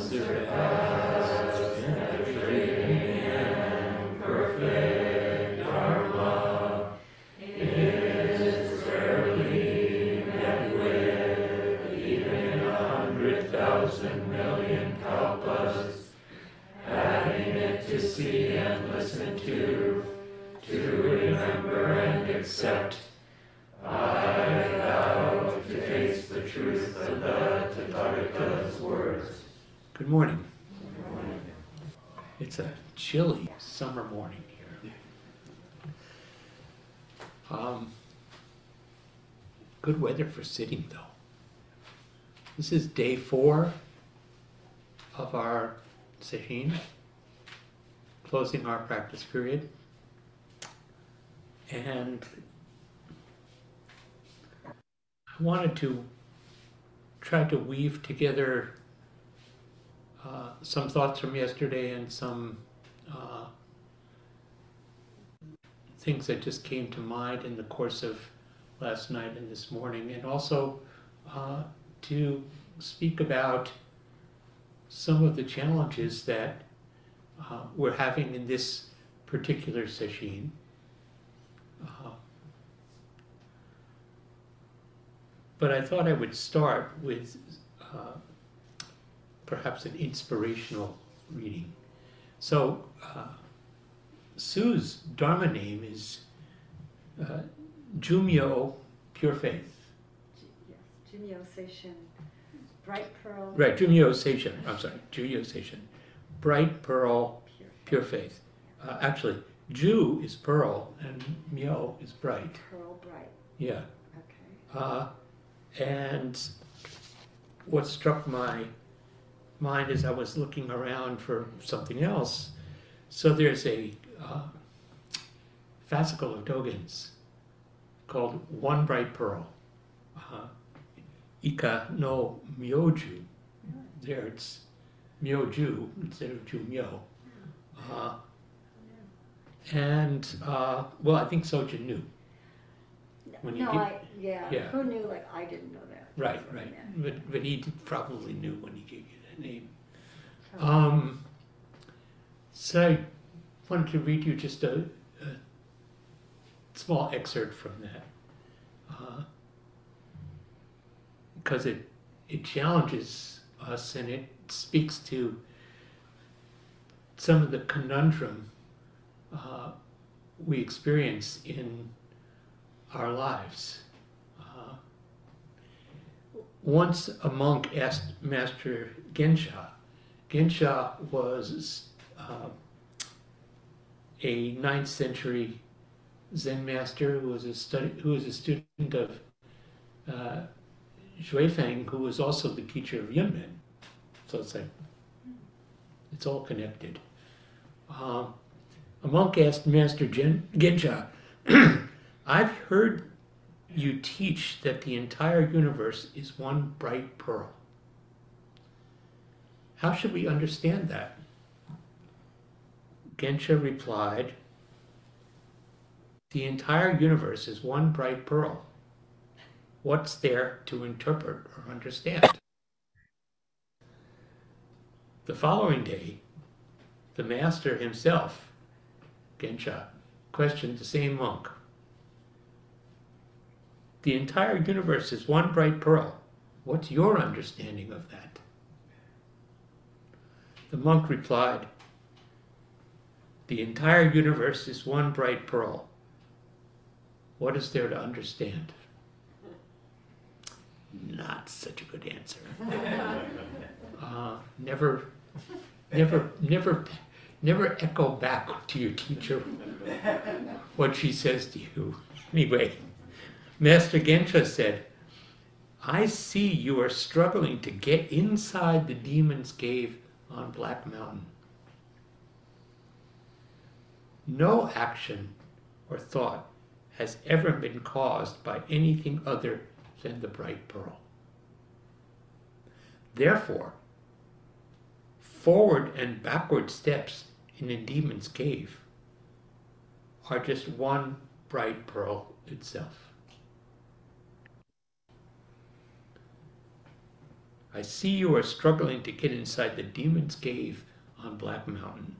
surpass Good morning. It's a chilly summer morning here. Um, good weather for sitting though. This is day four of our session, closing our practice period. And I wanted to try to weave together uh, some thoughts from yesterday and some uh, things that just came to mind in the course of last night and this morning, and also uh, to speak about some of the challenges that uh, we're having in this particular session. Uh, but I thought I would start with perhaps an inspirational reading. So, uh, Sue's Dharma name is uh, Jumyo Pure Faith. Yes, Jumyo Seishin, Bright Pearl. Right, Jumyo Seishin. I'm sorry, Jumyo Seishin. Bright Pearl Pure Faith. Pure Faith. Uh, actually, Ju is pearl and Myo is bright. Pearl Bright. Yeah. Okay. Uh, and what struck my mind as I was looking around for something else, so there's a uh, fascicle of Dogen's called One Bright Pearl, uh, Ikka no Myoju. There it's Myoju instead of Jumyo. Uh, and, uh, well, I think Sojin knew. When you no, I yeah. Yeah. Who knew? Like I didn't know that. Right, That's what I right. But, but he probably knew when he gave you name. Um, so I wanted to read you just a, a small excerpt from that. Uh, because it, it challenges us and it speaks to some of the conundrum uh, we experience in our lives. Uh, once a monk asked Master Gensha. Gensha was uh, a ninth century Zen master who was a study, who was a student of uh, Xuefeng, who was also the teacher of Yunmen. So it's like it's all connected. Um, a monk asked Master Gen- Gensha, "I've heard you teach that the entire universe is one bright pearl. How should we understand that? Gensha replied, The entire universe is one bright pearl. What's there to interpret or understand? The following day, the master himself, Gensha, questioned the same monk. The entire universe is one bright pearl. What's your understanding of that? The monk replied, The entire universe is one bright pearl. What is there to understand? Not such a good answer. Uh, never, never, never, never echo back to your teacher what she says to you. Anyway, Master Gensha said, I see you are struggling to get inside the demon's cave on Black Mountain. No action or thought has ever been caused by anything other than the bright pearl. Therefore, forward and backward steps in a demon's cave are just one bright pearl itself. I see you are struggling to get inside the demon's cave on Black Mountain.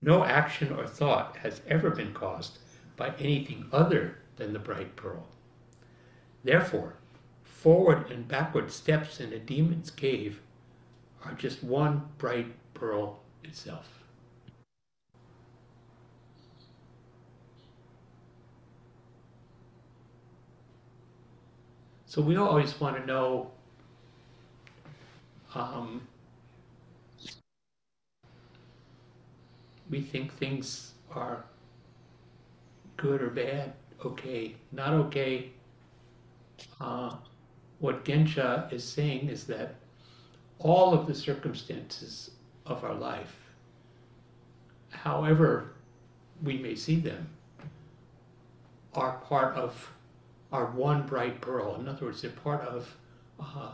No action or thought has ever been caused by anything other than the bright pearl. Therefore, forward and backward steps in a demon's cave are just one bright pearl itself. So we always want to know um, we think things are good or bad, okay, not okay. Uh, what Gensha is saying is that all of the circumstances of our life, however we may see them, are part of our one bright pearl. In other words, they're part of uh,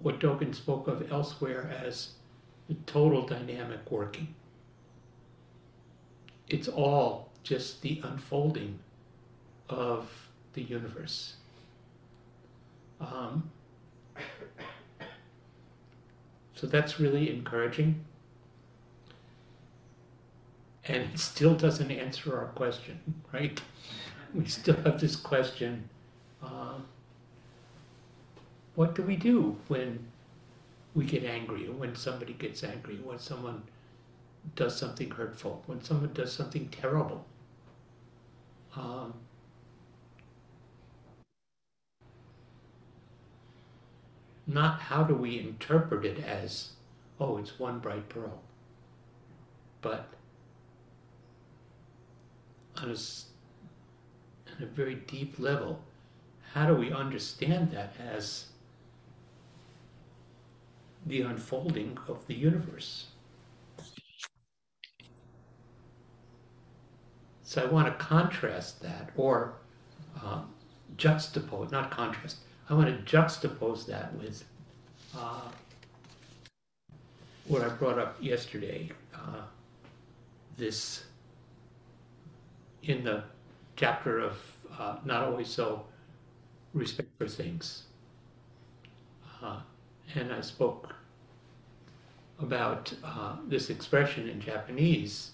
what Dogen spoke of elsewhere as the total dynamic working. It's all just the unfolding of the universe. Um, so that's really encouraging. And it still doesn't answer our question, right? We still have this question uh, what do we do when we get angry, or when somebody gets angry, when someone does something hurtful, when someone does something terrible? Um, not how do we interpret it as, oh, it's one bright pearl, but on a, on a very deep level, how do we understand that as the unfolding of the universe? So I want to contrast that or um, juxtapose, not contrast, I want to juxtapose that with uh, what I brought up yesterday. Uh, this in the chapter of uh, Not Always So Respect for Things. Uh, and I spoke about uh, this expression in Japanese,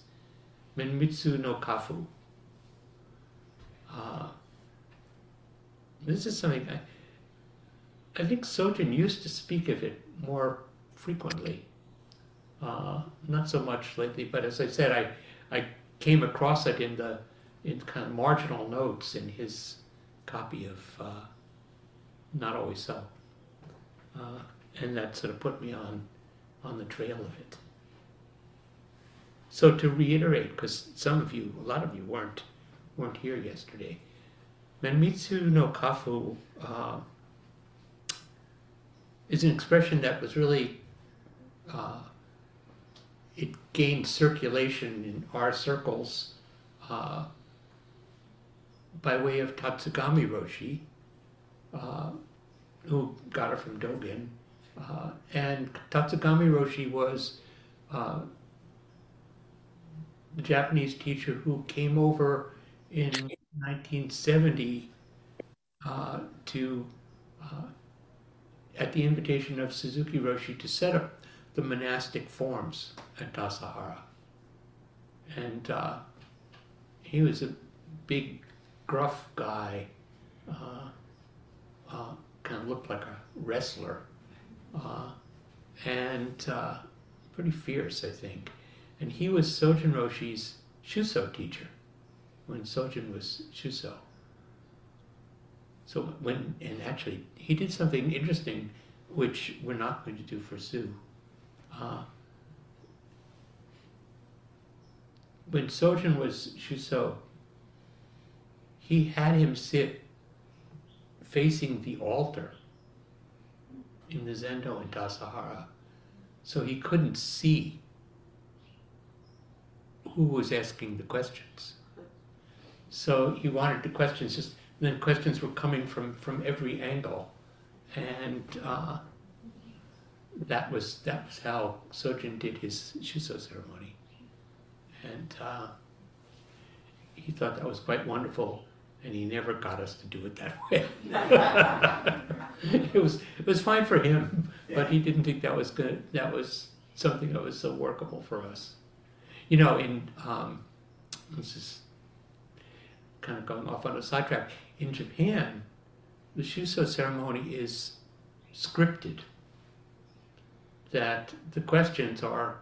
Menmitsu no Kafu. Uh, this is something I, I think Sojin used to speak of it more frequently. Uh, not so much lately, but as I said, I, I came across it in the in kind of marginal notes in his copy of uh, Not Always So. And that sort of put me on on the trail of it. So to reiterate, because some of you, a lot of you weren't weren't here yesterday, Menmitsu no Kafu uh, is an expression that was really, uh, it gained circulation in our circles uh, by way of Tatsugami Roshi, uh, who got it from Dogen. Uh, and Tatsugami Roshi was uh, the Japanese teacher who came over in 1970 uh, to at the invitation of Suzuki Roshi to set up the monastic forms at Tassajara. And uh, he was a big, gruff guy, uh, uh, kind of looked like a wrestler, uh, and uh, pretty fierce, I think. And he was Sojin Roshi's Shuso teacher when Sojin was Shuso. So when, and actually, he did something interesting, which we're not going to do for Sue. Uh, when Sojin was Shuso, he had him sit facing the altar in the Zendo in Tassajara, so he couldn't see who was asking the questions. So he wanted the questions just then questions were coming from, from every angle. And uh, that was that was how Sojin did his Shuso ceremony. And uh, he thought that was quite wonderful, and he never got us to do it that way. it was it was fine for him, but he didn't think that was good. That was something that was so workable for us. You know, in um, this is kind of going off on a sidetrack. In Japan, the shuso ceremony is scripted. That the questions are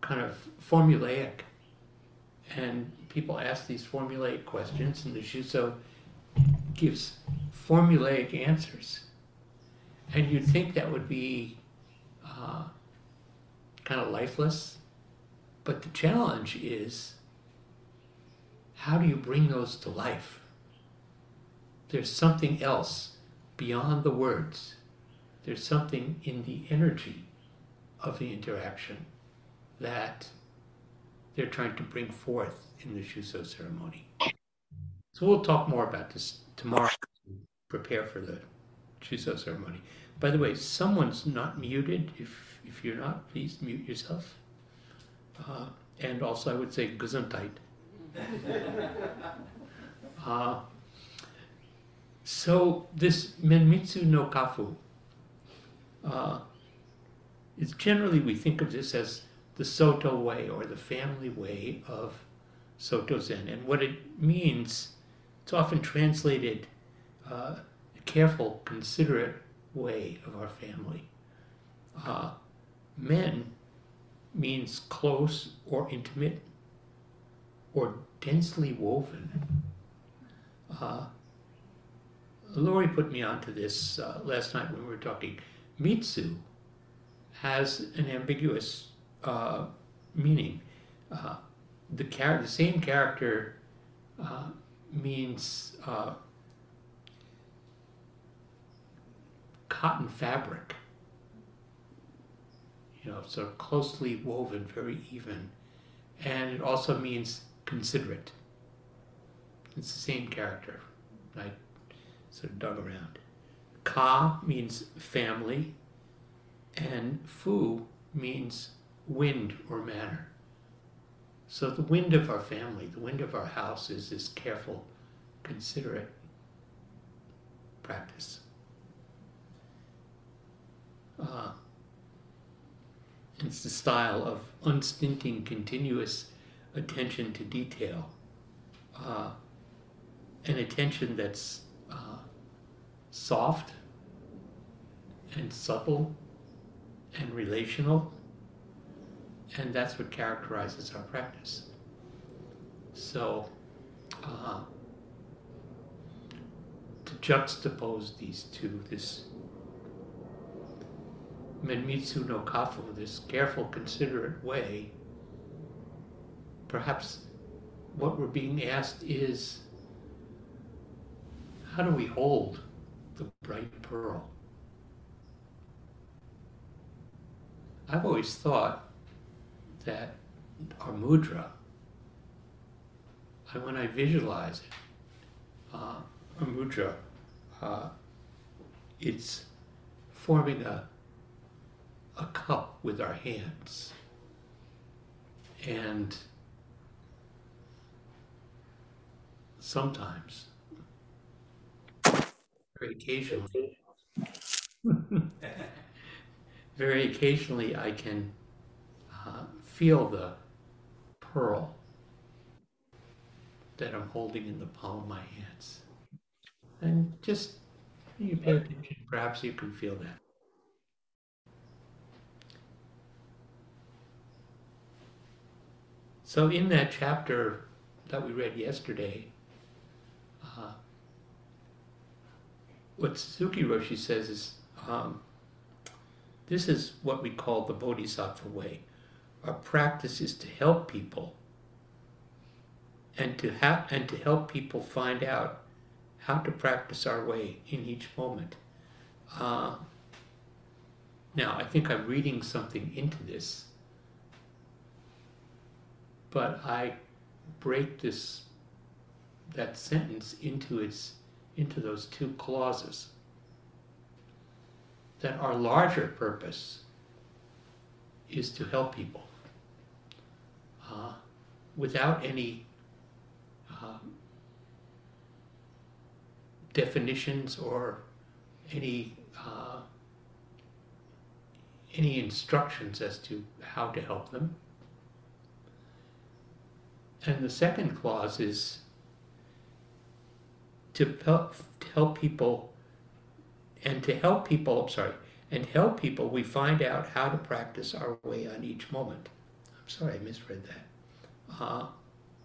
kind of formulaic, and people ask these formulaic questions, and the shuso gives formulaic answers. And you'd think that would be uh, kind of lifeless, but the challenge is how do you bring those to life? There's something else beyond the words. There's something in the energy of the interaction that they're trying to bring forth in the Shuso ceremony. So we'll talk more about this tomorrow. Prepare for the Shuso ceremony. By the way, someone's not muted. If if you're not, please mute yourself. Uh, and also, I would say Gesundheit. uh, so this Menmitsu no Kafu uh, is generally we think of this as the Soto way or the family way of Soto Zen, and what it means. It's often translated uh, a careful, considerate way of our family. Uh, men means close or intimate or densely woven. Uh, Lori put me onto this uh, last night when we were talking. Mitsu has an ambiguous uh, meaning. Uh, the, char- the same character uh, means uh, cotton fabric. You know, sort of closely woven, very even. And it also means considerate. It's the same character. I sort of dug around. Ka means family, and Fu means wind or manner. So the wind of our family, the wind of our house is this careful, considerate practice. Uh, it's the style of unstinting, continuous attention to detail, uh, an attention that's uh, soft and supple and relational, and that's what characterizes our practice. So, uh, to juxtapose these two, this Menmitsu no Kafu, this careful, considerate way, perhaps what we're being asked is how do we hold the bright pearl? I've always thought that our mudra, and when I visualize it, uh, our mudra, uh, it's forming a a cup with our hands. And sometimes, very occasionally, very occasionally, I can uh, feel the pearl that I'm holding in the palm of my hands. And just you pay attention, perhaps you can feel that. So, in that chapter that we read yesterday, uh, what Suzuki Roshi says is um, this is what we call the Bodhisattva way. Our practice is to help people and to have and to help people find out how to practice our way in each moment. Uh, now, I think I'm reading something into this but I break this that sentence into its into those two clauses. That our larger purpose is to help people uh, without any um, definitions or any uh, any instructions as to how to help them. And the second clause is to help, to help people and to help people, I'm sorry, and help people, we find out how to practice our way on each moment. Sorry, I misread that. Uh,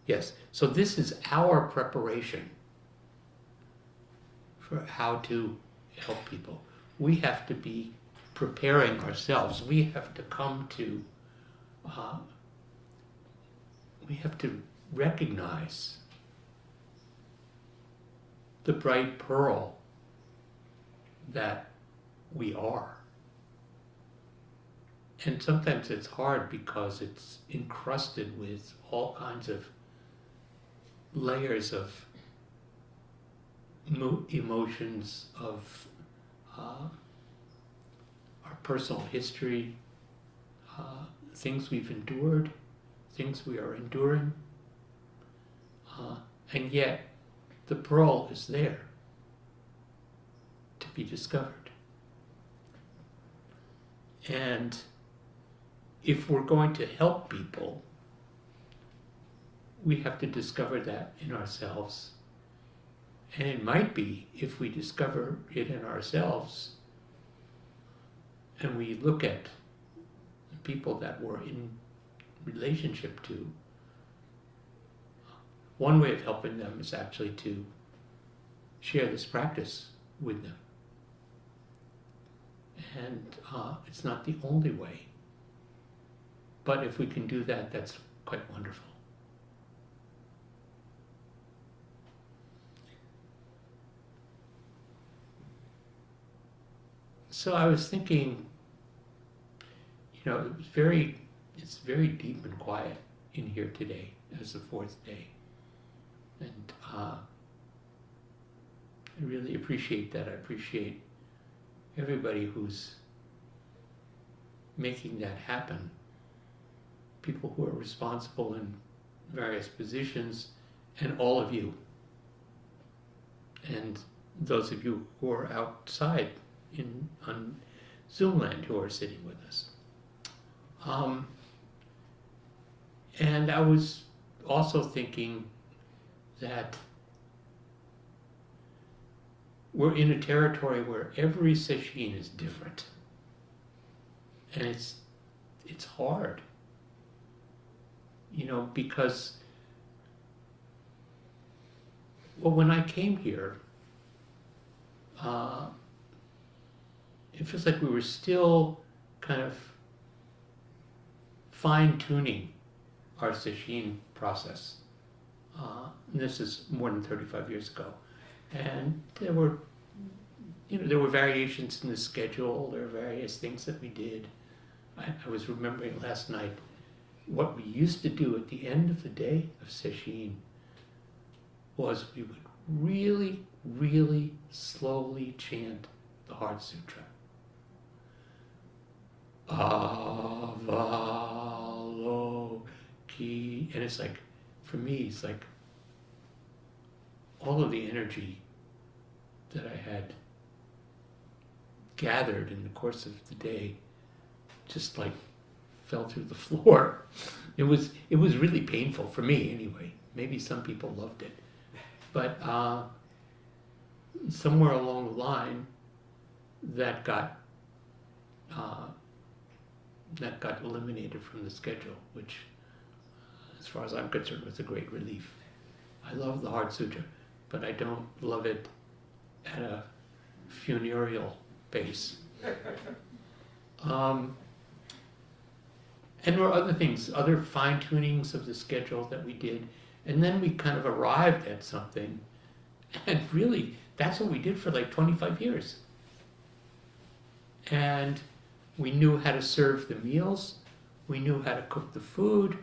yes, so this is our preparation for how to help people. We have to be preparing ourselves. We have to come to, uh, we have to recognize the bright pearl that we are. And sometimes it's hard because it's encrusted with all kinds of layers of mo- emotions, of uh, our personal history, uh, things we've endured, things we are enduring. Uh, and yet, the pearl is there to be discovered. And if we're going to help people, we have to discover that in ourselves. And it might be if we discover it in ourselves and we look at the people that we're in relationship to, one way of helping them is actually to share this practice with them. And uh, it's not the only way. But if we can do that, that's quite wonderful. So I was thinking, you know, it's very, it's very deep and quiet in here today as the fourth day, and uh, I really appreciate that. I appreciate everybody who's making that happen. People who are responsible in various positions, and all of you, and those of you who are outside in on Zoomland who are sitting with us. Um, and I was also thinking that we're in a territory where every sesshin is different. And it's it's hard. You know, because well when I came here, uh, it feels like we were still kind of fine tuning our sesshin process. Uh, this is more than 35 years ago. And there were, you know, there were variations in the schedule, there were various things that we did. I, I was remembering last night what we used to do at the end of the day of sesshin was we would really, really slowly chant the Heart Sutra. Avaloki. And it's like, for me, it's like all of the energy that I had gathered in the course of the day just like fell through the floor. It was it was really painful for me anyway. Maybe some people loved it, but uh, somewhere along the line, that got uh, that got eliminated from the schedule, which, as far as I'm concerned, was a great relief. I love the Heart Sutra, but I don't love it at a funereal pace. Um, and there were other things, other fine tunings of the schedule that we did, and then we kind of arrived at something, and really, that's what we did for like 25 years. And we knew how to serve the meals, we knew how to cook the food,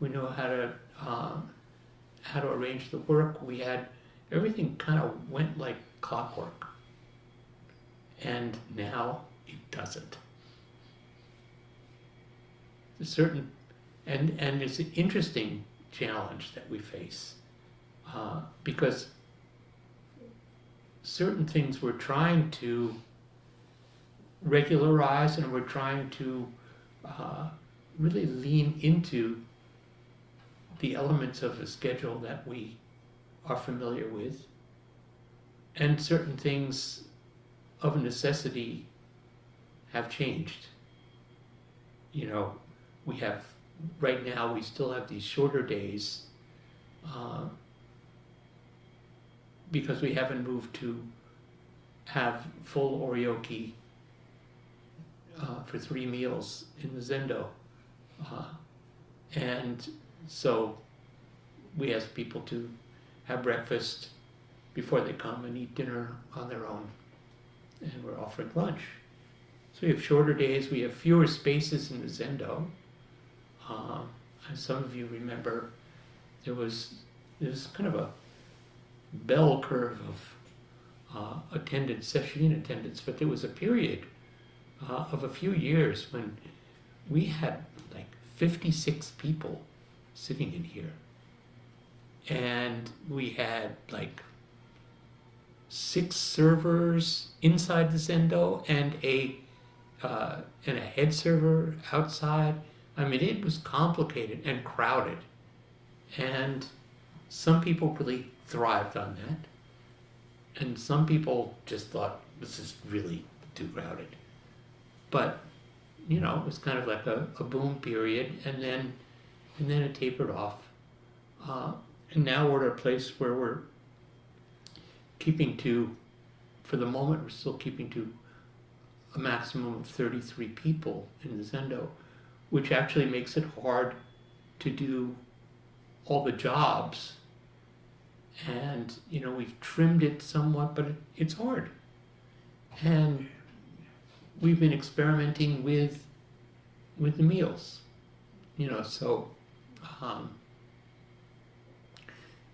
we knew how to um, how to arrange the work. We had everything kind of went like clockwork, and now it doesn't. Certain, and and it's an interesting challenge that we face uh, because certain things we're trying to regularize and we're trying to uh, really lean into the elements of a schedule that we are familiar with. And certain things of necessity have changed. You know, we have, right now, we still have these shorter days uh, because we haven't moved to have full oryoki uh, for three meals in the zendo. Uh, and so we ask people to have breakfast before they come and eat dinner on their own. And we're offering lunch. So we have shorter days, we have fewer spaces in the zendo. Uh, some of you remember, there was, there was kind of a bell curve of uh, attendance, session attendance, but there was a period uh, of a few years when we had like 56 people sitting in here. And we had like six servers inside the Zendo and a uh, and a head server outside. I mean, it was complicated and crowded, and some people really thrived on that, and some people just thought this is really too crowded. But you know, it was kind of like a, a boom period, and then and then it tapered off. Uh, and now we're at a place where we're keeping to, for the moment, we're still keeping to a maximum of 33 people in the Zendo, which actually makes it hard to do all the jobs. And, you know, we've trimmed it somewhat, but it, it's hard. And we've been experimenting with with the meals, you know, so um,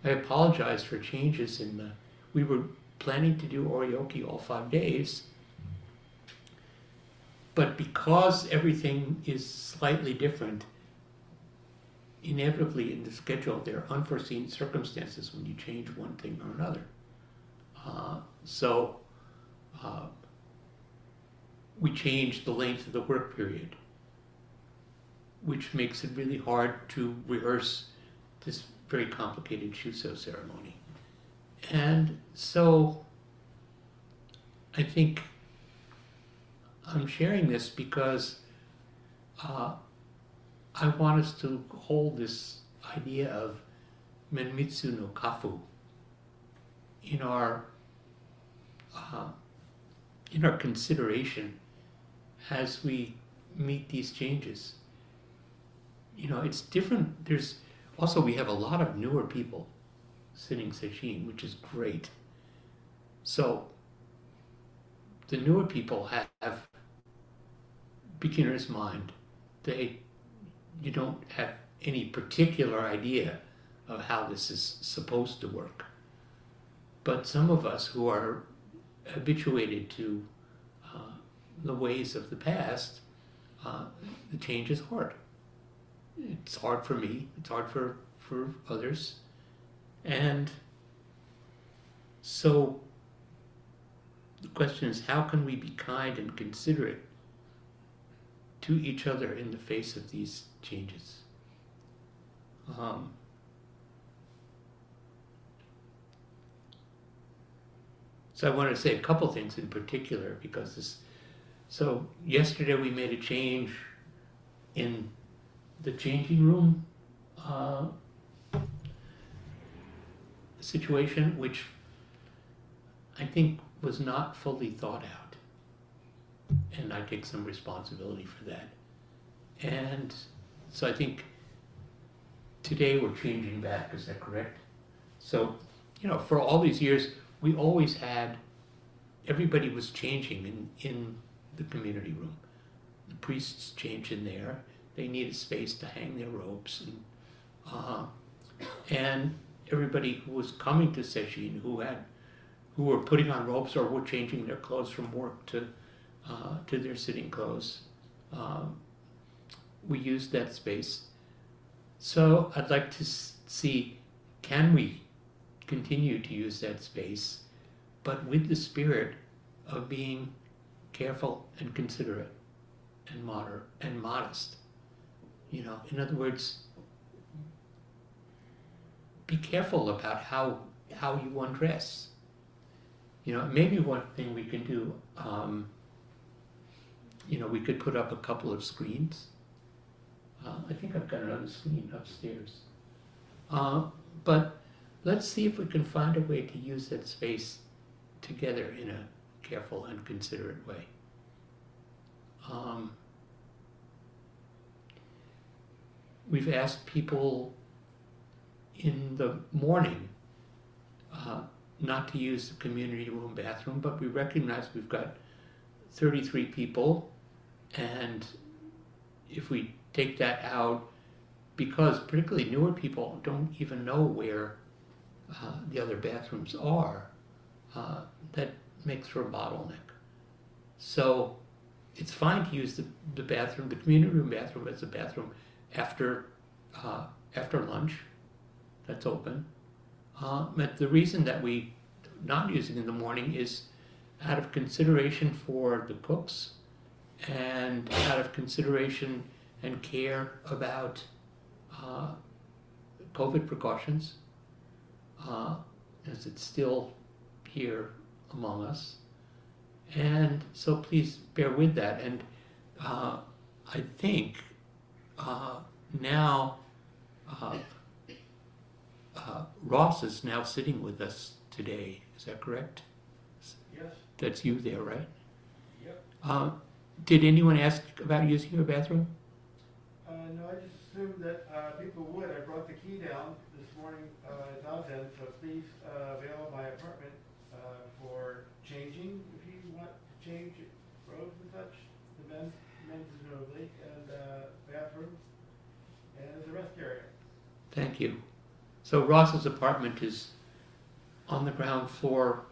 I apologize for changes in the. We were planning to do oryoki all five days, but because everything is slightly different, inevitably in the schedule there are unforeseen circumstances when you change one thing or another. Uh, so uh, we changed the length of the work period, which makes it really hard to rehearse this very complicated Shuso ceremony. And so I think I'm sharing this because uh, I want us to hold this idea of Menmitsu no Kafu in our uh, in our consideration as we meet these changes. You know, it's different. There's also we have a lot of newer people sitting sesshin, which is great. So the newer people have beginner's mind. They you don't have any particular idea of how this is supposed to work. But some of us who are habituated to uh, the ways of the past, uh, the change is hard. It's hard for me, it's hard for, for others. And so the question is how can we be kind and considerate to each other in the face of these changes? Um, so I wanted to say a couple things in particular because this. So yesterday we made a change in the changing room uh, situation, which I think was not fully thought out. And I take some responsibility for that. And so I think today we're changing back, is that correct? So, you know, for all these years, we always had, everybody was changing in, in the community room. The priests change in there, they needed space to hang their robes. And, uh, and everybody who was coming to Sesshin, who had, who were putting on robes or were changing their clothes from work to, uh, to their sitting clothes, um, we use that space. So I'd like to see, can we continue to use that space, but with the spirit of being careful and considerate and moder and modest. You know, in other words, be careful about how how you undress. You know, maybe one thing we can do, um, you know, we could put up a couple of screens. Uh, I think I've got another screen upstairs. Uh, but let's see if we can find a way to use that space together in a careful and considerate way. Um, we've asked people in the morning uh, not to use the community room bathroom, but we recognize we've got 33 people, and if we take that out, because particularly newer people don't even know where uh, the other bathrooms are, uh, that makes for a bottleneck. So it's fine to use the, the bathroom, the community room bathroom as a bathroom after uh, after lunch. That's open. Uh, but the reason that we not using in the morning is out of consideration for the cooks and out of consideration and care about uh, COVID precautions, uh, as it's still here among us. And so please bear with that. And uh, I think uh, now uh, uh, Ross is now sitting with us today. Is that correct? Yes, That's you there, right? yep. Did anyone ask about using your bathroom? Uh, no, I just assumed that, uh, people would. I brought the key down this morning, uh, at so please, uh, avail my apartment, uh, for changing, if you want to change robes and such, the men's, men's presumably, and, uh, bathroom, and the rest area. Thank you. So Ross's apartment is on the ground floor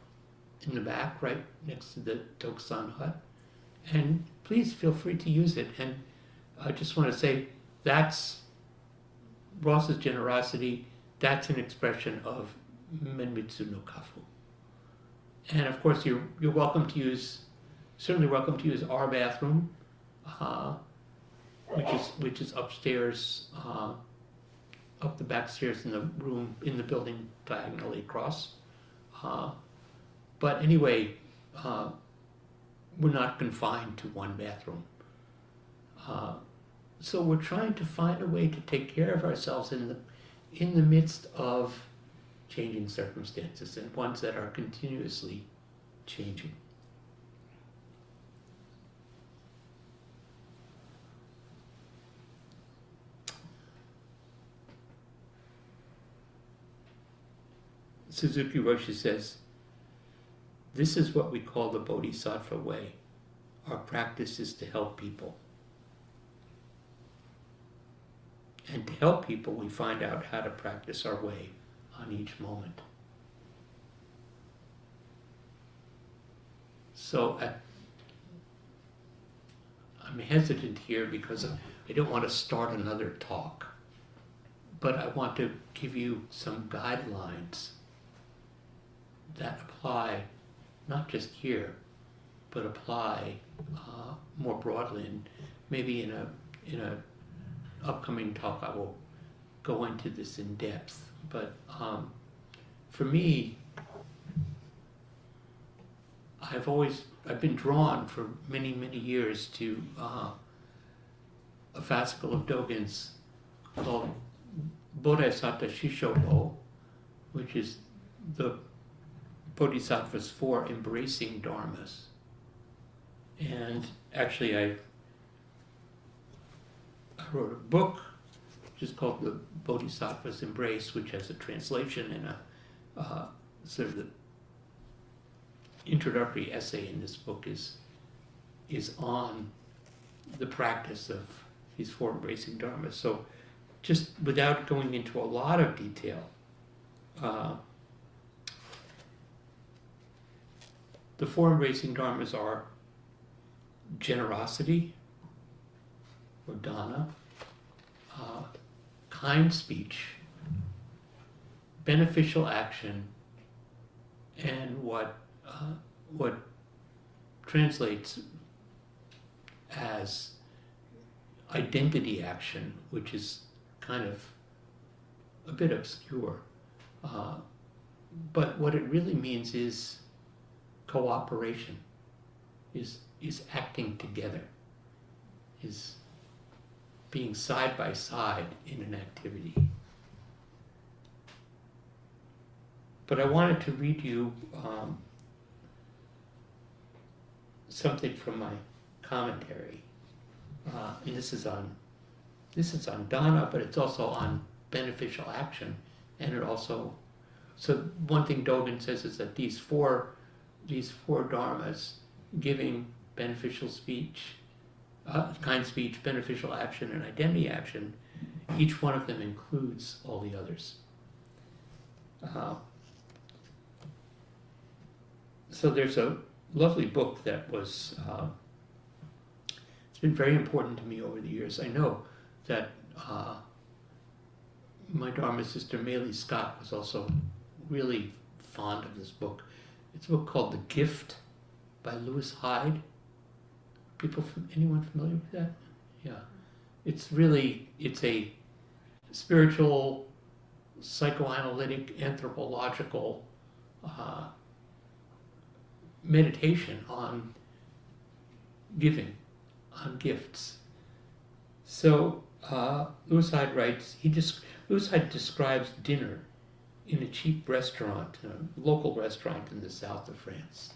in the back, right next to the Toksan hut. And please feel free to use it. And I just want to say that's Ross's generosity. That's an expression of Menmitsu no Kafu. And of course, you're, you're welcome to use, certainly welcome to use our bathroom, uh, which is which is upstairs. Uh, up the back stairs in the room in the building diagonally across. Uh, but anyway, uh, we're not confined to one bathroom. Uh, so we're trying to find a way to take care of ourselves in the in the midst of changing circumstances and ones that are continuously changing. Suzuki Roshi says, This is what we call the Bodhisattva way. Our practice is to help people. And to help people, we find out how to practice our way on each moment. So I, I'm hesitant here because I don't want to start another talk, but I want to give you some guidelines that apply not just here, but apply uh, more broadly. And maybe in a in a upcoming talk, I will go into this in depth. But um, for me, I've always I've been drawn for many many years to uh, a fascicle of Dogen's called Bodhisattva Shishobo, which is the bodhisattvas for embracing dharmas. And actually, I, I wrote a book which is called The Bodhisattva's Embrace, which has a translation and a uh, sort of the introductory essay in this book is is on the practice of these four embracing dharmas. So, just without going into a lot of detail, uh, the four embracing dharmas are generosity, or dana, uh, kind speech, beneficial action, and what uh, what translates as identity action, which is kind of a bit obscure. Uh, but what it really means is cooperation, is, is acting together, is being side by side in an activity. But I wanted to read you um, something from my commentary. Uh, and this is on this is on Dana, but it's also on beneficial action, and it also so one thing Dogen says is that these four these four dharmas, giving, beneficial speech, uh, kind speech, beneficial action, and identity action, each one of them includes all the others. Uh, so there's a lovely book that was uh, it's been very important to me over the years. I know that uh, my Dharma sister Maylie Scott was also really fond of this book. It's a book called The Gift by Lewis Hyde. People, from, anyone familiar with that? Yeah, it's really it's a spiritual, psychoanalytic, anthropological uh, meditation on giving, on gifts. So uh, Lewis Hyde writes, he just Lewis Hyde describes dinner in a cheap restaurant, a local restaurant in the south of France.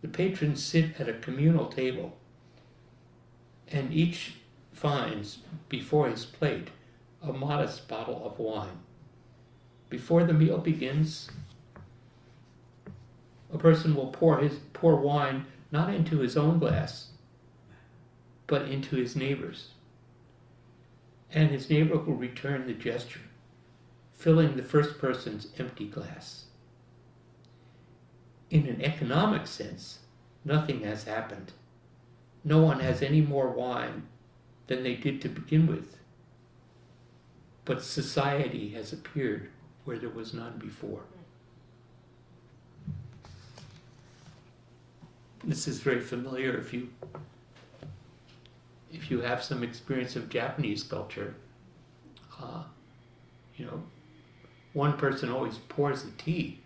The patrons sit at a communal table, and each finds before his plate a modest bottle of wine. Before the meal begins, a person will pour his pour wine not into his own glass, but into his neighbor's. And his neighbor will return the gesture, filling the first person's empty glass. In an economic sense, nothing has happened. No one has any more wine than they did to begin with. But society has appeared where there was none before. This is very familiar if you if you have some experience of Japanese culture. Uh, you know, one person always pours the tea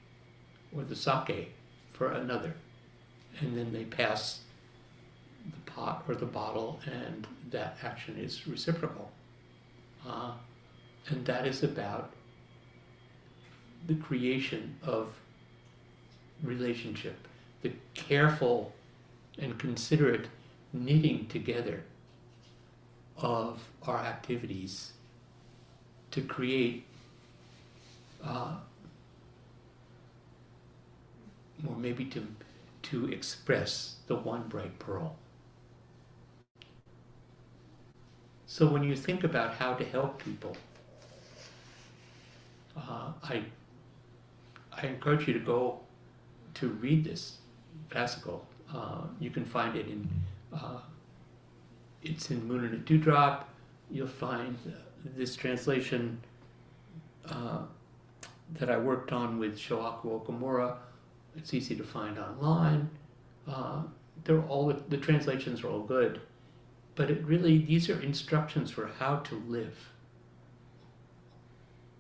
or the sake for another, and then they pass the pot or the bottle, and that action is reciprocal. Uh, and that is about the creation of relationship, the careful and considerate knitting together of our activities to create uh, or maybe to to express the one bright pearl. So when you think about how to help people, uh, I I encourage you to go to read this fascicle. Uh, you can find it in uh, it's in Moon in a Dewdrop. You'll find uh, this translation uh, that I worked on with Shohaku Okumura. It's easy to find online. Uh, they're all the translations are all good, but it really these are instructions for how to live.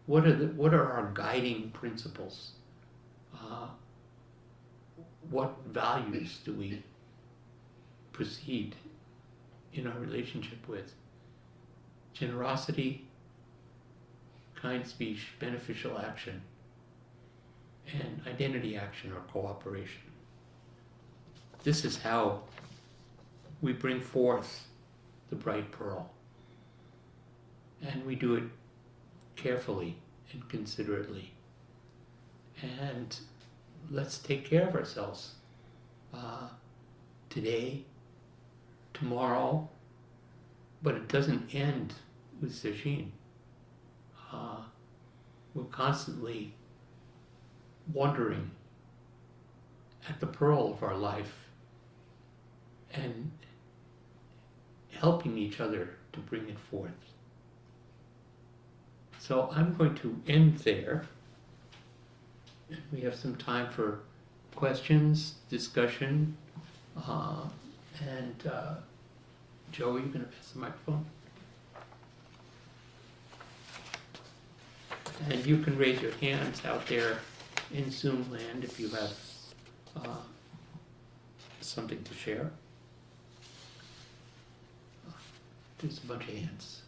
What are the what are our guiding principles? Uh, what values do we proceed in our relationship with? Generosity, kind speech, beneficial action, and identity action or cooperation. This is how we bring forth the bright pearl. And we do it carefully and considerately. And let's take care of ourselves uh, today, tomorrow, but it doesn't end with Sesshin. Uh, we're constantly wondering at the pearl of our life and helping each other to bring it forth. So I'm going to end there. We have some time for questions, discussion, uh, and uh, Joey, you gonna pass the microphone? And you can raise your hands out there in Zoom land if you have uh, something to share. There's a bunch of hands.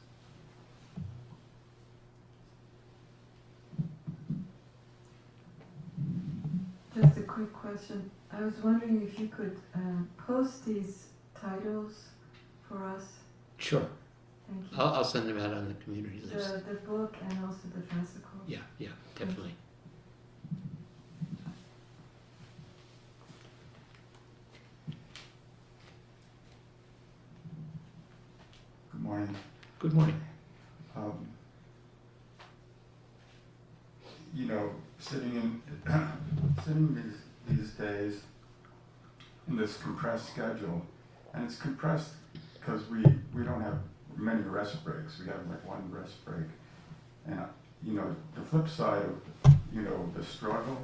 Just a quick question. I was wondering if you could um, post these titles for us. Sure. I'll, I'll send them out on the community list. The, the book and also the fascicles. Yeah, yeah, definitely. Good morning. Good morning. Um, You know, sitting in, sitting these, these days in this compressed schedule, and it's compressed because we, we don't have many rest breaks, we have like one rest break. And, you know, the flip side of, you know, the struggle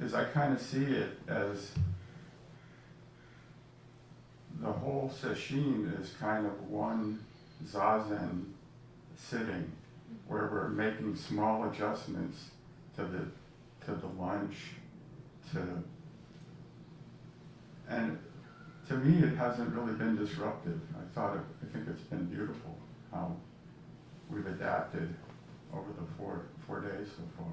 is I kind of see it as the whole session is kind of one zazen sitting where we're making small adjustments to the to the lunch to and to me it hasn't really been disruptive i thought it, i think it's been beautiful how we've adapted over the four four days so far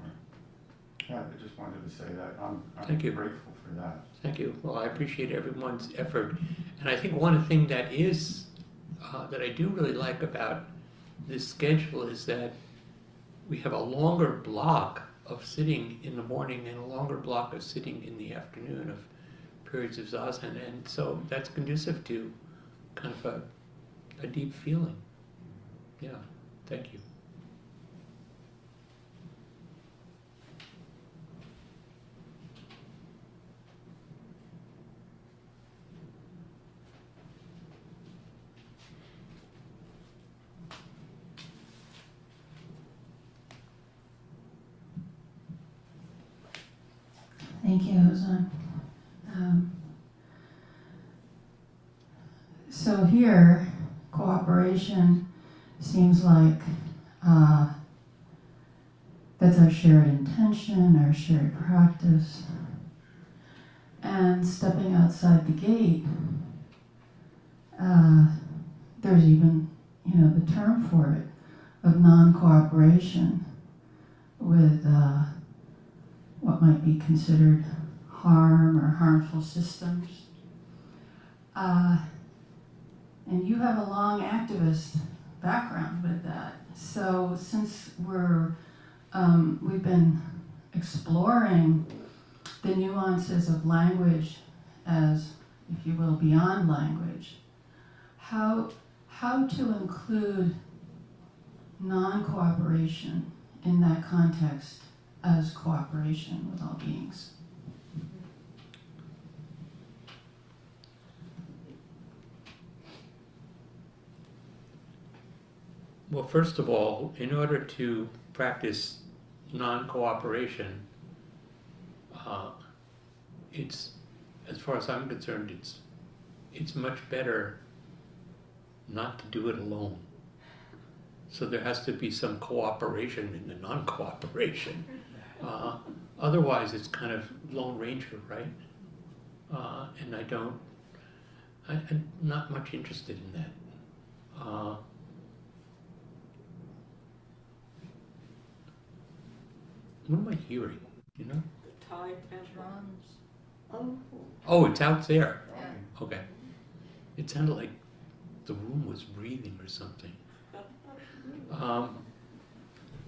yeah i just wanted to say that i'm, I'm Thank you. grateful for that Thank you. Well, I appreciate everyone's effort. And I think one thing that is, uh, that I do really like about this schedule is that we have a longer block of sitting in the morning and a longer block of sitting in the afternoon of periods of zazen. And so that's conducive to kind of a, a deep feeling. Yeah, thank you. Thank you, Hozan. Um, so here, cooperation seems like uh, that's our shared intention, our shared practice. And stepping outside the gate, uh, there's even, you know, the term for it of non-cooperation with. Uh, what might be considered harm or harmful systems. Uh, and you have a long activist background with that. So since we're um, we've been exploring the nuances of language as, if you will, beyond language, how how to include non-cooperation in that context as cooperation with all beings. Well, first of all, in order to practice non-cooperation, uh, it's, as far as I'm concerned, it's, it's much better not to do it alone. So there has to be some cooperation in the non-cooperation. Uh, otherwise, it's kind of Lone Ranger, right? Uh, and I don't, I, I'm not much interested in that. What am I hearing? You know? The tide drums. Oh, Oh, it's out there. Okay. It sounded like the room was breathing or something. Um,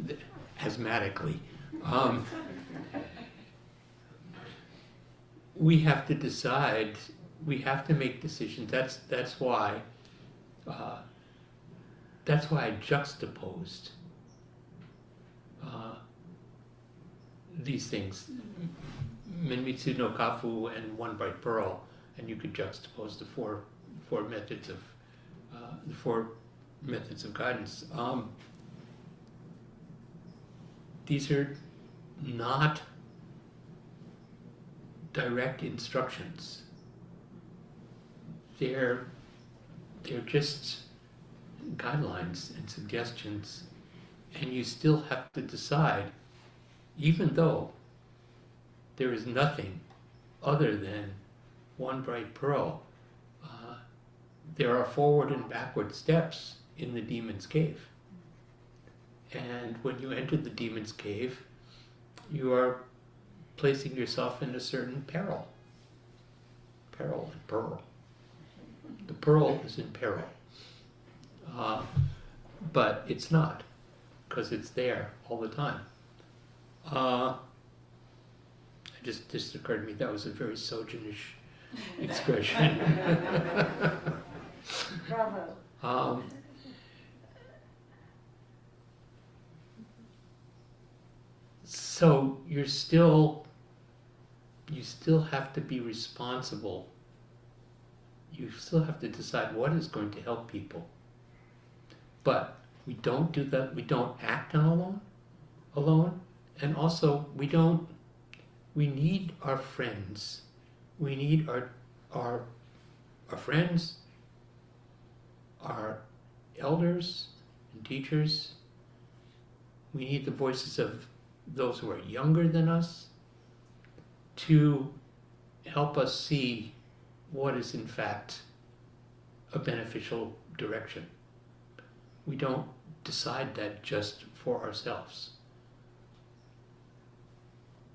th- asthmatically. Um, we have to decide. We have to make decisions. That's that's why. Uh, that's why I juxtaposed uh, these things, Menmitsu no Kafu and One Bright Pearl, and you could juxtapose the four four methods of uh, the four methods of guidance. Um, these are not direct instructions. They're they're just guidelines and suggestions, and you still have to decide, even though there is nothing other than one bright pearl. Uh, there are forward and backward steps in the demon's cave. And when you enter the demon's cave, you are placing yourself in a certain peril. Peril and pearl. The pearl is in peril. Uh, but it's not, because it's there all the time. Uh, it just, just occurred to me that was a very Sojinish expression. Bravo. Um, so you're still, you still have to be responsible. You still have to decide what is going to help people. But we don't do that, we don't act on alone, alone, and also we don't, we need our friends. We need our, our, our friends, our elders and teachers. We need the voices of those who are younger than us to help us see what is in fact a beneficial direction. We don't decide that just for ourselves.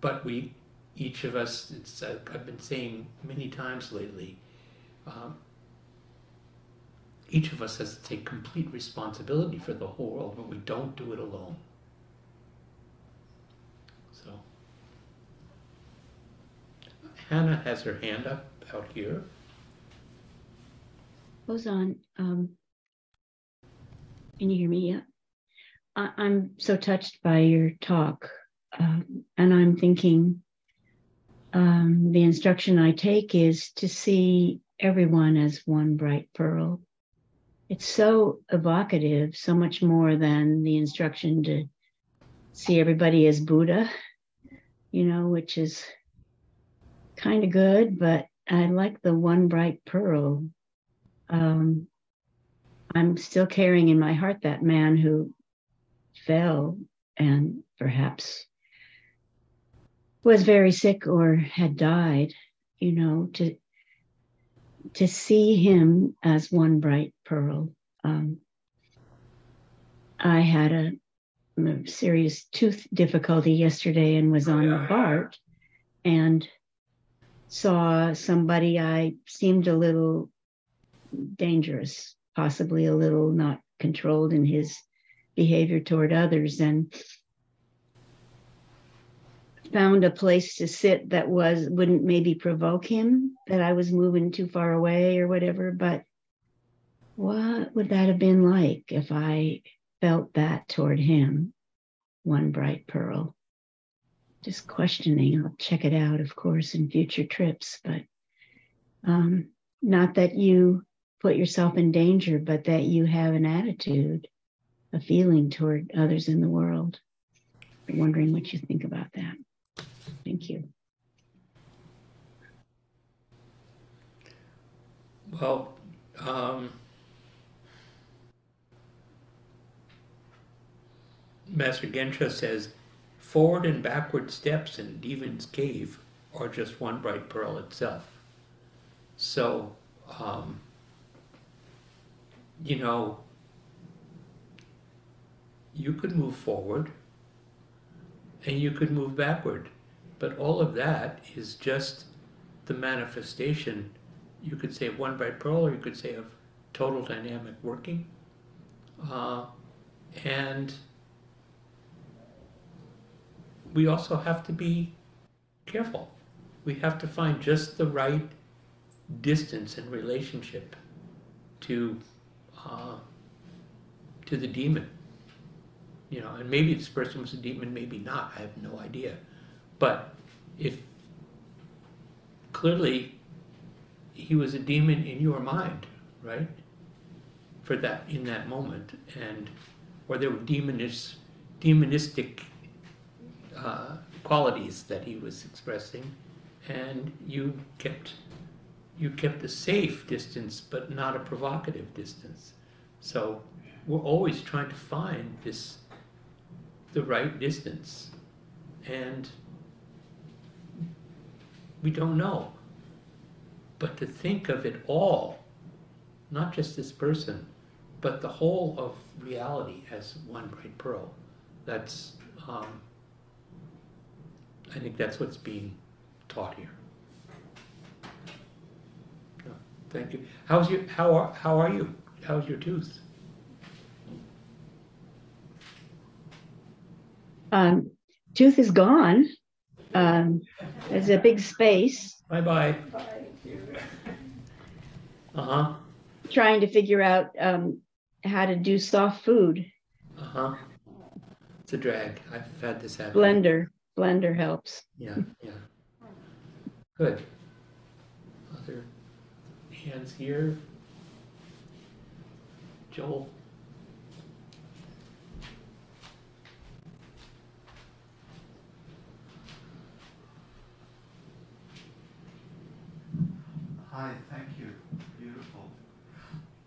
But we, each of us, it's, I've been saying many times lately, um, each of us has to take complete responsibility for the whole world, but we don't do it alone. So, Hannah has her hand up out here. On. Um, can you hear me? Yeah. I, I'm so touched by your talk, um, and I'm thinking um, the instruction I take is to see everyone as one bright pearl. It's so evocative, so much more than the instruction to see everybody as Buddha, you know, which is kind of good, but I like the one bright pearl. Um, I'm still carrying in my heart that man who fell and perhaps was very sick or had died, you know, to to see him as one bright pearl. Um, I had a, a serious tooth difficulty yesterday and was on the BART and saw somebody I seemed a little dangerous, possibly a little not controlled in his behavior toward others, and found a place to sit that was wouldn't maybe provoke him that I was moving too far away or whatever. But what would that have been like if I felt that toward him? One bright pearl. Just questioning. I'll check it out, of course, in future trips, but um, not that you put yourself in danger, but that you have an attitude, a feeling toward others in the world. I'm wondering what you think about that. Thank you. Well, um, Master Gensha says forward and backward steps in demon's cave are just one bright pearl itself. So, um, you know, you could move forward and you could move backward, but all of that is just the manifestation. You could say one bright pearl, or you could say of total dynamic working. Uh, and we also have to be careful. We have to find just the right distance and relationship to uh, to the demon. You know, and maybe this person was a demon, maybe not. I have no idea. But if clearly he was a demon in your mind, right? For that in that moment, and or there were demonish, demonistic uh, qualities that he was expressing, and you kept you kept a safe distance, but not a provocative distance. So we're always trying to find this the right distance, and we don't know. But to think of it all, not just this person, but the whole of reality as one bright pearl, that's um, I think that's what's being taught here. Thank you. How's your, how are, how are you? How's your tooth? Um, tooth is gone. Um, there's a big space. Bye-bye. Uh-huh, Trying to figure out um, how to do soft food. uh-huh. It's a drag. I've had this happen. Blender, blender helps. Yeah, yeah. Good. Other hands here? Joel? Hi, thank you. Beautiful.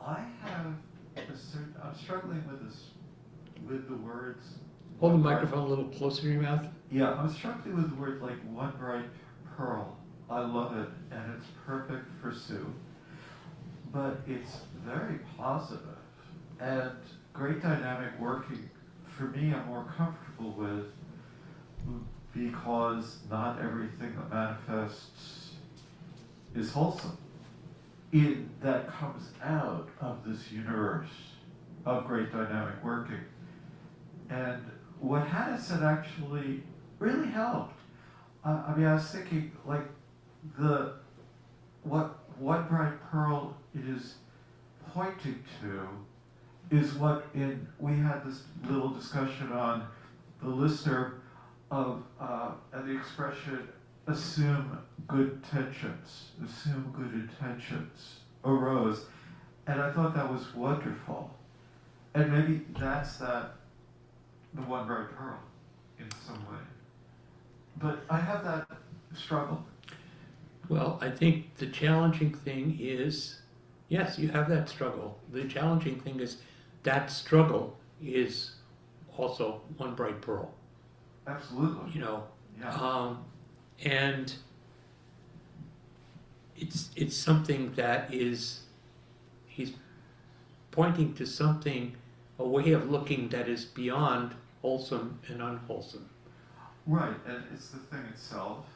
I have a certain, I'm struggling with this, with the words. Hold the microphone a little closer to your mouth. Yeah, I'm struggling with the words like one bright pearl. I love it, and it's perfect for Sue. But it's very positive and great dynamic working. For me, I'm more comfortable with because not everything that manifests is wholesome. It, that comes out of this universe of great dynamic working. And what said actually really helped. Uh, I mean, I was thinking, like, the what what bright pearl is pointing to is what in we had this little discussion on the listener of uh, the expression assume good intentions, assume good intentions arose, and I thought that was wonderful, and maybe that's that the one bright pearl in some way. But I have that struggle. Well, I think the challenging thing is, yes, you have that struggle. The challenging thing is that struggle is also one bright pearl, Absolutely. you know. Yeah. Um, and it's it's something that is he's pointing to something, a way of looking that is beyond wholesome and unwholesome. Right, and it's the thing itself,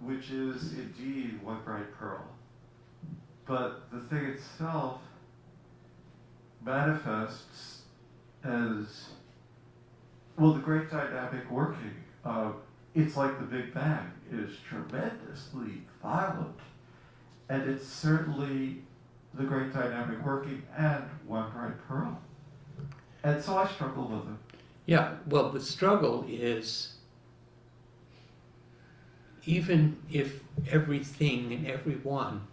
which is indeed one bright pearl. But the thing itself manifests as well the great dynamic working of it's like the Big Bang is tremendously violent. And it's certainly the great dynamic working and one bright pearl. And so I struggle with it. Yeah, well, the struggle is even if everything and everyone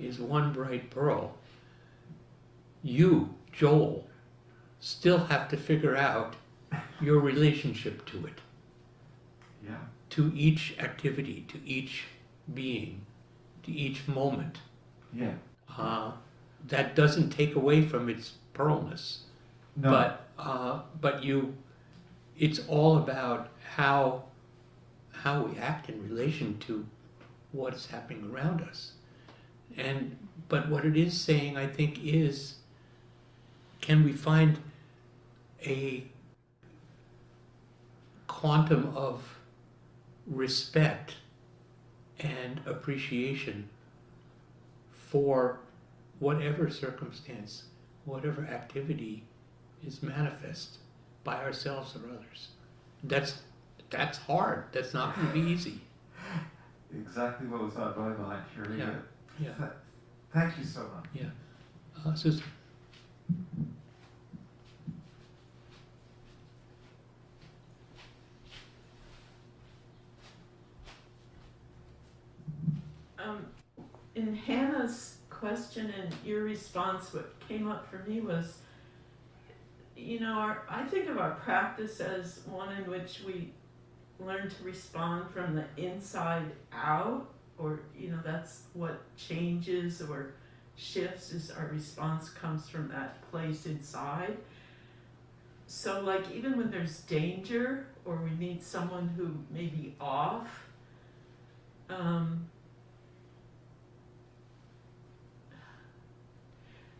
is one bright pearl, you, Joel, still have to figure out your relationship to it, Yeah. to each activity, to each being, to each moment. Yeah. Uh, that doesn't take away from its pearlness. No. But uh, but you, it's all about how how we act in relation to what's happening around us. And but what it is saying, I think, is can we find a quantum of respect and appreciation for whatever circumstance, whatever activity is manifest by ourselves or others. That's that's hard. That's not going to be easy. Exactly what was on my mind hearing Yeah, yeah. Th- Thank you so much. Uh, Susan, Um, in Hannah's question and your response, what came up for me was, you know, our, I think of our practice as one in which we learn to respond from the inside out, or, you know, that's what changes or shifts is our response comes from that place inside. So, like, even when there's danger or we need someone who may be off, um,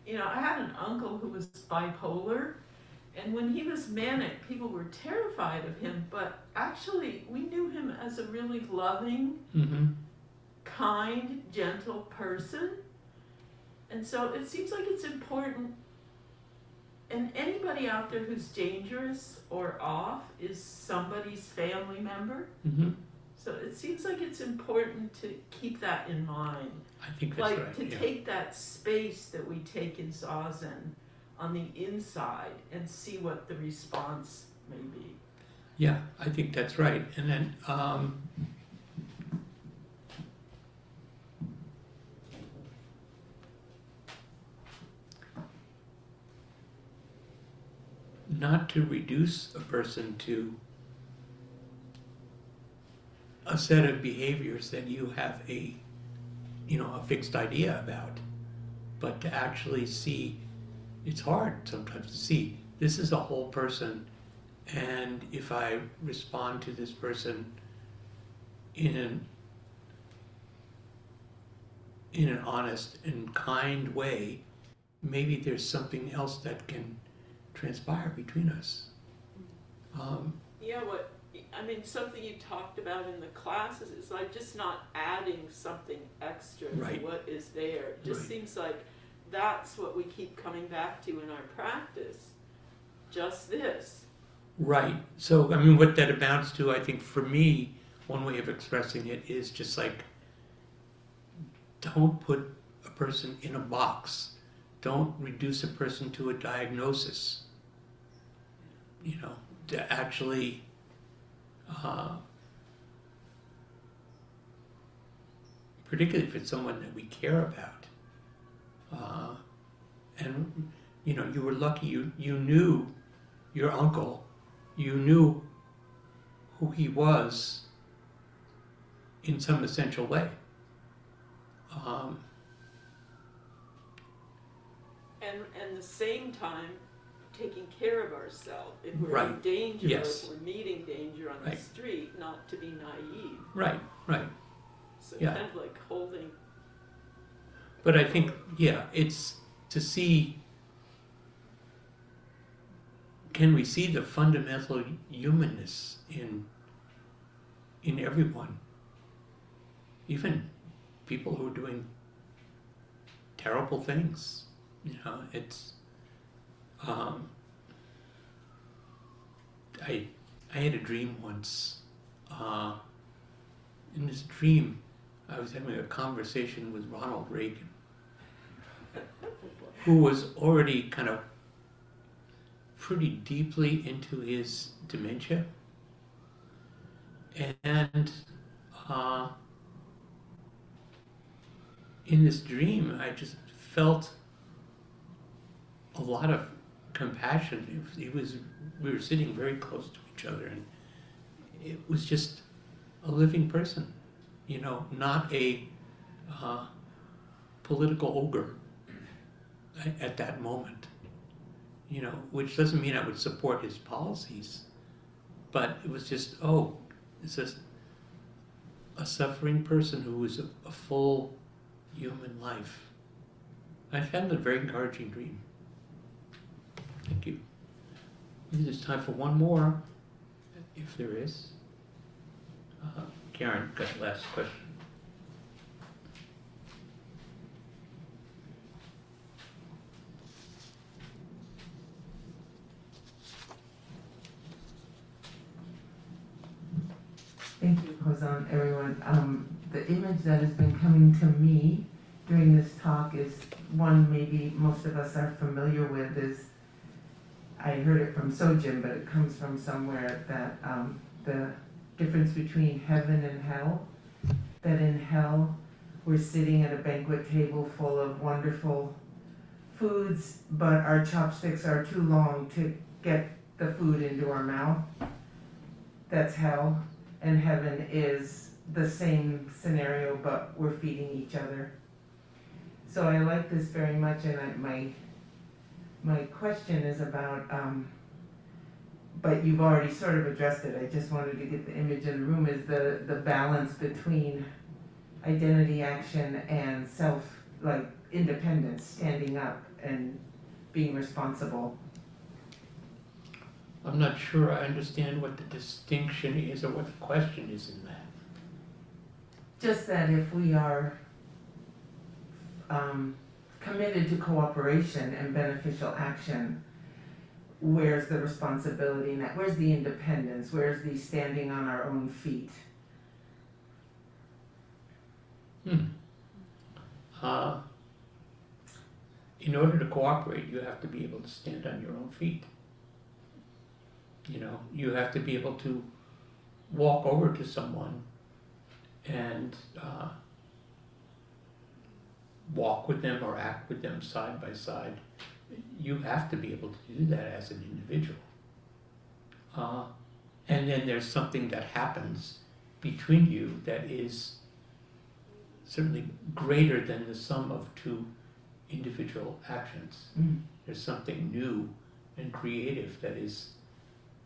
you know, I had an uncle who was bipolar, and when he was manic, people were terrified of him, but actually, we knew him as a really loving, Mm-hmm. kind, gentle person. And so it seems like it's important. And anybody out there who's dangerous or off is somebody's family member. Mm-hmm. So it seems like it's important to keep that in mind. I think that's like right. to yeah. take that space that we take in Zazen on the inside and see what the response may be. Yeah, I think that's right. And then, um, not to reduce a person to a set of behaviors that you have a, you know, a fixed idea about, but to actually see, it's hard sometimes to see, this is a whole person and if I respond to this person in an in an honest and kind way, maybe there's something else that can transpire between us. Um, Yeah, what I mean, something you talked about in the classes is like just not adding something extra Right. to what is there. It just Right. seems like that's what we keep coming back to in our practice. Just this. Right. So, I mean, what that amounts to, I think, for me, one way of expressing it is just like don't put a person in a box, don't reduce a person to a diagnosis. You know, to actually. Uh, particularly if it's someone that we care about. Uh, and, you know, you were lucky you, you knew your uncle you knew who he was in some essential way. Um, And and the same time taking care of ourselves. If we're in Right. danger Yes. or if we're meeting danger on Right. the street, not to be naive. right, right. So Yeah. kind of like holding But I think, yeah, it's to see can we see the fundamental humanness in in everyone? Even people who are doing terrible things. You know, it's um, I I had a dream once. Uh, in this dream, I was having a conversation with Ronald Reagan, who was already kind of pretty deeply into his dementia. And uh, in this dream, I just felt a lot of compassion. It was, it was we were sitting very close to each other, and it was just a living person, you know, not a uh, political ogre at, at that moment, you know, which doesn't mean I would support his policies, but it was just, oh, it's just a suffering person who was a, a full human life. I found it a very encouraging dream. Thank you. Maybe there's time for one more, if there is. Uh, Karen, got the last question. Thank you, Hozan, everyone. Um, the image that has been coming to me during this talk is one maybe most of us are familiar with is, I heard it from Sojin, but it comes from somewhere that, um, the difference between heaven and hell. That in hell, we're sitting at a banquet table full of wonderful foods, but our chopsticks are too long to get the food into our mouth. That's hell and heaven is the same scenario, but we're feeding each other. So I like this very much, and I, my, my question is about, um, but you've already sort of addressed it, I just wanted to get the image in the room, is the, the balance between identity action and self, like independence, standing up and being responsible. I'm not sure I understand what the distinction is or what the question is in that. Just that if we are um, committed to cooperation and beneficial action, where's the responsibility in that? Where's the independence? Where's the standing on our own feet? Hmm. Uh, in order to cooperate, you have to be able to stand on your own feet. You know, you have to be able to walk over to someone and uh, walk with them or act with them side by side. You have to be able to do that as an individual. Uh, and then there's something that happens between you that is certainly greater than the sum of two individual actions. Mm. There's something new and creative that is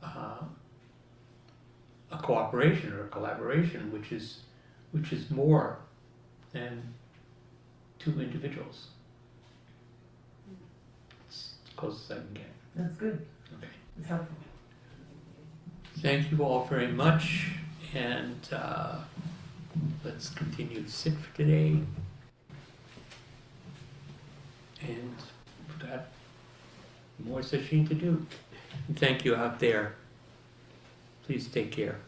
uh, a cooperation or a collaboration, which is which is more than two individuals. It's as close as I can get. That's good. Okay. It's helpful. Thank you all very much, and uh, let's continue to sit for today. And we've got more session to do. And thank you out there. Please take care.